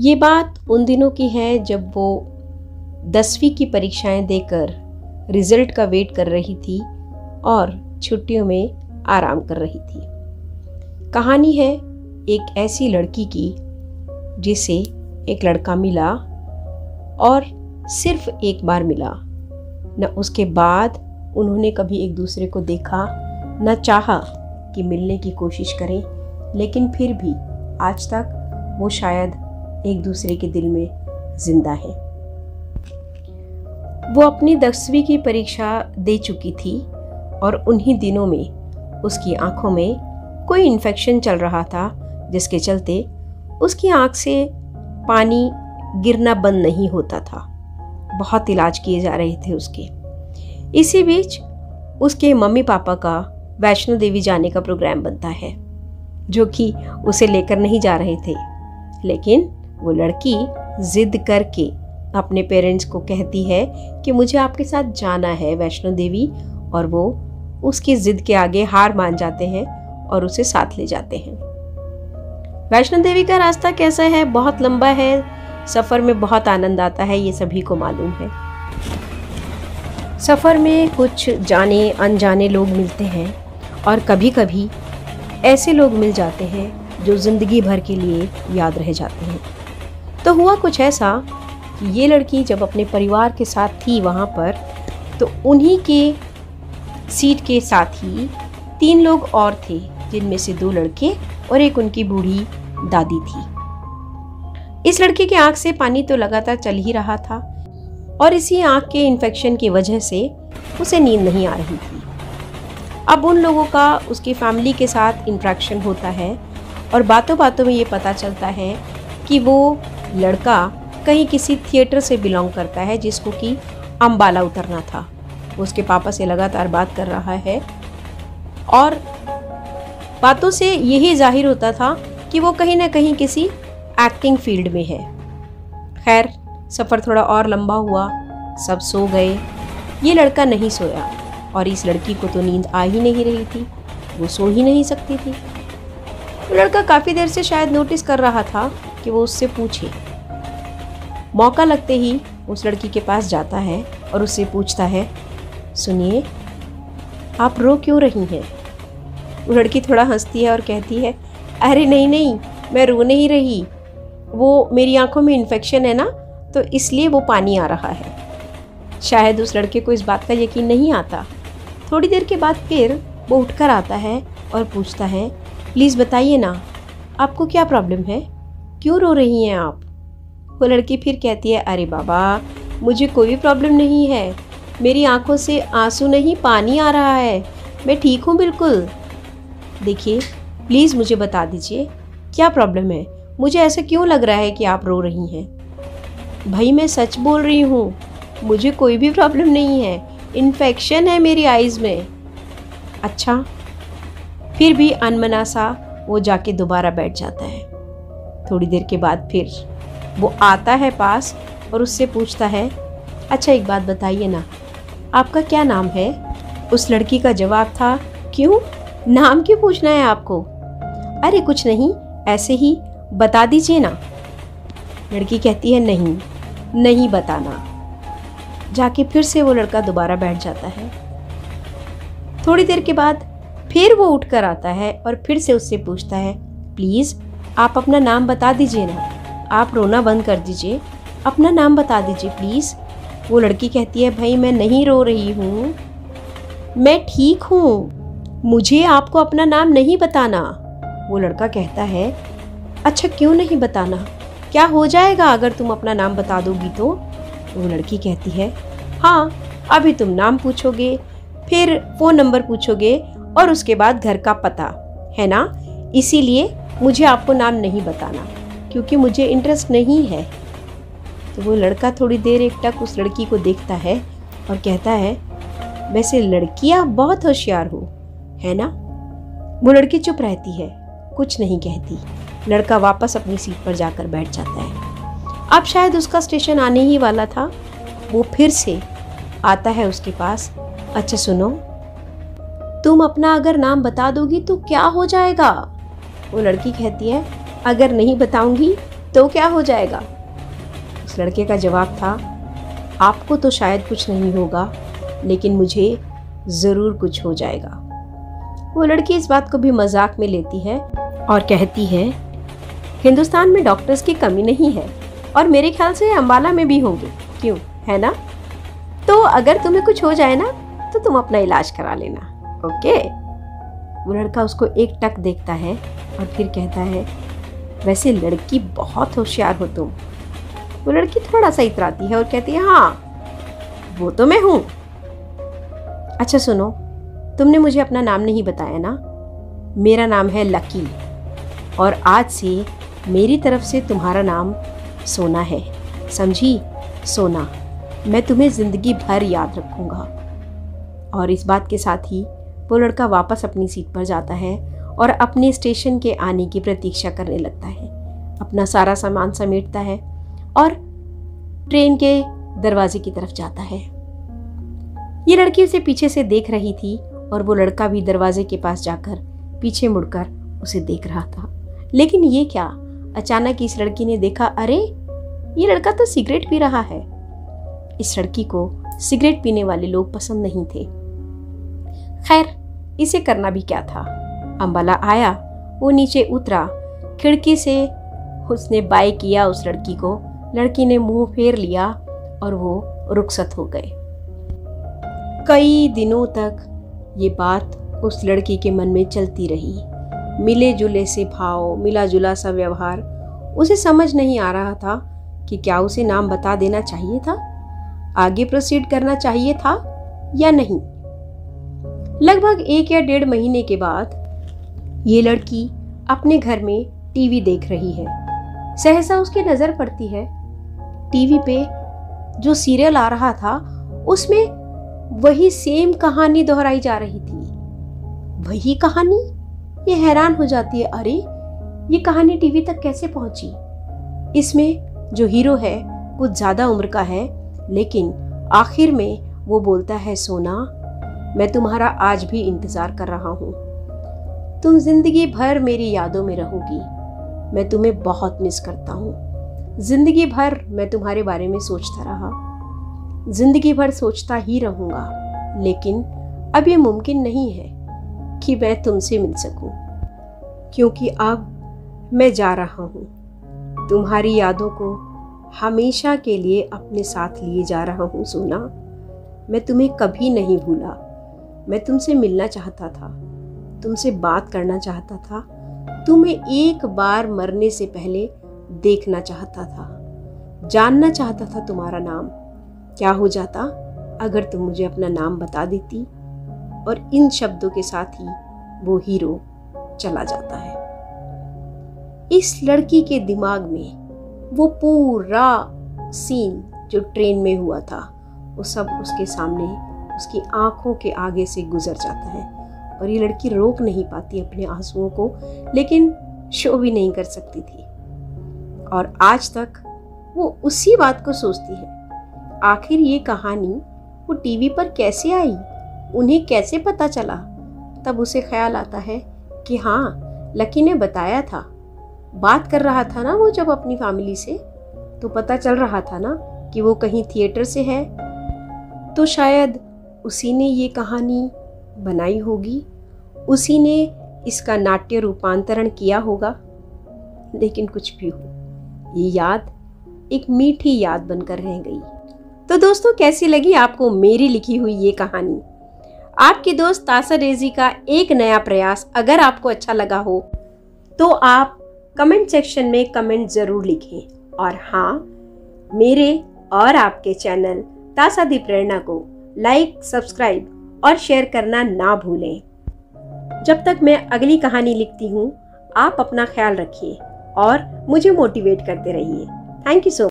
ये बात उन दिनों की है जब वो दसवीं की परीक्षाएँ देकर रिज़ल्ट का वेट कर रही थी और छुट्टियों में आराम कर रही थी। कहानी है एक ऐसी लड़की की जिसे एक लड़का मिला और सिर्फ़ एक बार मिला। न उसके बाद उन्होंने कभी एक दूसरे को देखा, न चाहा कि मिलने की कोशिश करें, लेकिन फिर भी आज तक वो शायद एक दूसरे के दिल में ज़िंदा है। वो अपनी दसवीं की परीक्षा दे चुकी थी और उन्हीं दिनों में उसकी आँखों में कोई इन्फेक्शन चल रहा था, जिसके चलते उसकी आँख से पानी गिरना बंद नहीं होता था। बहुत इलाज किए जा रहे थे उसके। इसी बीच उसके मम्मी पापा का वैष्णो देवी जाने का प्रोग्राम बनता है, जो कि उसे लेकर नहीं जा रहे थे। लेकिन वो लड़की जिद करके अपने पेरेंट्स को कहती है कि मुझे आपके साथ जाना है वैष्णो देवी, और वो उसकी जिद के आगे हार मान जाते हैं और उसे साथ ले जाते हैं। वैष्णो देवी का रास्ता कैसा है? बहुत लंबा है। सफ़र में बहुत आनंद आता है, ये सभी को मालूम है। सफ़र में कुछ जाने, अनजाने लोग मिलते हैं, और कभी कभी ऐसे लोग मिल जाते हैं जो ज़िंदगी भर के लिए याद रह जाते हैं। तो हुआ कुछ ऐसा कि ये लड़की जब अपने परिवार के साथ थी वहाँ पर तो उन्हीं के सीट के साथ ही तीन लोग और थे, जिनमें से दो लड़के और एक उनकी बूढ़ी दादी थी। इस लड़के की आँख से पानी तो लगातार चल ही रहा था और इसी आँख के इन्फेक्शन की वजह से उसे नींद नहीं आ रही थी। अब उन लोगों का उसकी फैमिली के साथ इंट्रैक्शन होता है और बातों बातों में ये पता चलता है कि वो लड़का कहीं किसी थिएटर से बिलोंग करता है जिसको कि अम्बाला उतरना था। उसके पापा से लगातार बात कर रहा है और बातों से यही ज़ाहिर होता था कि वो कहीं ना कहीं किसी एक्टिंग फ़ील्ड में है। खैर, सफ़र थोड़ा और लंबा हुआ, सब सो गए। ये लड़का नहीं सोया और इस लड़की को तो नींद आ ही नहीं रही थी, वो सो ही नहीं सकती थी। लड़का काफ़ी देर से शायद नोटिस कर रहा था कि वो उससे पूछे। मौका लगते ही उस लड़की के पास जाता है और उससे पूछता है, सुनिए, आप रो क्यों रही हैं? वो लड़की थोड़ा हंसती है और कहती है, अरे नहीं नहीं, मैं रो नहीं रही। वो मेरी आँखों में इन्फेक्शन है ना तो इसलिए वो पानी आ रहा है। शायद उस लड़के को इस बात का यकीन नहीं आता। थोड़ी देर के बाद फिर वो उठकर आता है और पूछता है, प्लीज़ बताइए ना, आपको क्या प्रॉब्लम है? क्यों रो रही हैं आप? वो लड़की फिर कहती है, अरे बाबा, मुझे कोई भी प्रॉब्लम नहीं है। मेरी आँखों से आँसू नहीं, पानी आ रहा है। मैं ठीक हूँ बिल्कुल। देखिए, प्लीज़ मुझे बता दीजिए, क्या प्रॉब्लम है? मुझे ऐसा क्यों लग रहा है कि आप रो रही हैं? भाई, मैं सच बोल रही हूँ। मुझे कोई भी प्रॉब्लम नहीं है। इन्फेक्शन है मेरी आइज़ में। अच्छा। फिर भी अनमना सा वो जाके दोबारा बैठ जाता है। थोड़ी देर के बाद फिर वो आता है पास और उससे पूछता है अच्छा एक बात बताइए ना, आपका क्या नाम है? उस लड़की का जवाब था, क्यों? नाम क्यों पूछना है आपको? अरे, कुछ नहीं, ऐसे ही बता दीजिए ना। लड़की कहती है, नहीं नहीं बताना। जाके फिर से वो लड़का दोबारा बैठ जाता है। थोड़ी देर के बाद फिर वो उठकर आता है और फिर से उससे पूछता है, प्लीज़ आप अपना नाम बता दीजिए ना। आप रोना बंद कर दीजिए। अपना नाम बता दीजिए प्लीज़ वो लड़की कहती है, भाई, मैं नहीं रो रही हूँ। मैं ठीक हूँ। मुझे आपको अपना नाम नहीं बताना। वो लड़का कहता है अच्छा क्यों नहीं बताना? क्या हो जाएगा अगर तुम अपना नाम बता दोगी तो? वो लड़की कहती है हाँ अभी तुम नाम पूछोगे, फिर फ़ोन नंबर पूछोगे और उसके बाद घर का पता, है ना? इसीलिए मुझे आपको नाम नहीं बताना, क्योंकि मुझे इंटरेस्ट नहीं है। तो वो लड़का थोड़ी देर एक टक उस लड़की को देखता है और कहता है, वैसे लड़कियाँ बहुत होशियार हो, है ना? वो लड़की चुप रहती है, कुछ नहीं कहती। लड़का वापस अपनी सीट पर जाकर बैठ जाता है। अब शायद उसका स्टेशन आने ही वाला था। वो फिर से आता है उसके पास। अच्छा सुनो, तुम अपना अगर नाम बता दोगी तो क्या हो जाएगा? वो लड़की कहती है, अगर नहीं बताऊँगी तो क्या हो जाएगा? उस लड़के का जवाब था, आपको तो शायद कुछ नहीं होगा, लेकिन मुझे ज़रूर कुछ हो जाएगा. वो लड़की इस बात को भी मज़ाक में लेती है और कहती है, हिंदुस्तान में डॉक्टर्स की कमी नहीं है और मेरे ख्याल से अम्बाला में भी होंगे। क्यों? है ना? तो अगर तुम्हें कुछ हो जाए ना तो तुम अपना इलाज करा लेना। ओके? वो लड़का उसको एक टक देखता है और फिर कहता है, वैसे लड़की बहुत होशियार हो तुम। वो लड़की थोड़ा सा इतराती है और कहती है हाँ वो तो मैं हूँ। अच्छा सुनो, तुमने मुझे अपना नाम नहीं बताया ना? मेरा नाम है लकी और आज से मेरी तरफ़ से तुम्हारा नाम सोना है। समझी? सोना, मैं तुम्हें ज़िंदगी भर याद रखूँगा। और इस बात के साथ ही वो लड़का वापस अपनी सीट पर जाता है और अपने स्टेशन के आने की प्रतीक्षा करने लगता है। अपना सारा सामान समेटता है और ट्रेन के दरवाजे की तरफ़ जाता है। ये लड़की उसे पीछे से देख रही थी और वो लड़का भी दरवाजे के पास जाकर पीछे मुड़कर उसे देख रहा था। लेकिन ये क्या? अचानक इस लड़की ने देखा, अरे, ये लड़का तो सिगरेट पी रहा है। इस लड़की को सिगरेट पीने वाले लोग पसंद नहीं थे। खैर इसे करना भी क्या था? अम्बाला आया, वो नीचे उतरा। खिड़की से उसने बाय किया उस लड़की को। लड़की ने मुँह फेर लिया और वो रुखसत हो गए। कई दिनों तक ये बात उस लड़की के मन में चलती रही। मिले जुले से भाव मिला जुला सा व्यवहार, उसे समझ नहीं आ रहा था कि क्या उसे नाम बता देना चाहिए था? आगे प्रोसीड करना चाहिए था या नहीं? लगभग एक या डेढ़ महीने के बाद ये लड़की अपने घर में टीवी देख रही है। सहसा उसकी नज़र पड़ती है। टीवी पे जो सीरियल आ रहा था, उसमें वही सेम कहानी दोहराई जा रही थी। वही कहानी? ये हैरान हो जाती है। अरे, ये कहानी टीवी तक कैसे पहुँची? इसमें जो हीरो है, कुछ ज़्यादा उम्र का है, लेकिन आखिर में वो बोलता है, सोना मैं तुम्हारा आज भी इंतज़ार कर रहा हूँ। तुम ज़िंदगी भर मेरी यादों में रहोगी। मैं तुम्हें बहुत मिस करता हूँ। ज़िंदगी भर मैं तुम्हारे बारे में सोचता रहा। ज़िंदगी भर सोचता ही रहूँगा। लेकिन अब ये मुमकिन नहीं है कि मैं तुमसे मिल सकूँ। क्योंकि अब मैं जा रहा हूँ। तुम्हारी यादों को हमेशा के लिए अपने साथ लिए जा रहा हूँ, सोना। मैं तुम्हें कभी नहीं भूला। मैं तुमसे मिलना चाहता था, तुमसे बात करना चाहता था, तुम्हें एक बार मरने से पहले देखना चाहता था, जानना चाहता था तुम्हारा नाम, क्या हो जाता अगर तुम मुझे अपना नाम बता देती और इन शब्दों के साथ ही वो हीरो चला जाता है। इस लड़की के दिमाग में वो पूरा सीन जो ट्रेन में हुआ था, वो सब उसके सामने उसकी आँखों के आगे से गुजर जाता है और ये लड़की रोक नहीं पाती अपने आंसुओं को, लेकिन शो भी नहीं कर सकती थी। और आज तक वो उसी बात को सोचती है। आखिर ये कहानी वो टीवी पर कैसे आई? उन्हें कैसे पता चला? तब उसे ख्याल आता है कि हाँ लकी ने बताया था। बात कर रहा था ना वो जब अपनी फैमिली से? तो पता चल रहा था ना कि वो कहीं थिएटर से है। तो शायद उसी ने ये कहानी बनाई होगी। उसी ने इसका नाट्य रूपांतरण किया होगा। लेकिन कुछ भी हो, ये याद एक मीठी याद बनकर रह गई। तो दोस्तों, कैसी लगी आपको मेरी लिखी हुई ये कहानी? आपकी दोस्त तासा रेजी का एक नया प्रयास अगर आपको अच्छा लगा हो तो आप कमेंट सेक्शन में कमेंट ज़रूर लिखें। और हाँ मेरे और आपके चैनल तासा दी प्रेरणा को लाइक, सब्सक्राइब और शेयर करना ना भूलें। जब तक मैं अगली कहानी लिखती हूँ, आप अपना ख्याल रखिए और मुझे मोटिवेट करते रहिए। Thank you so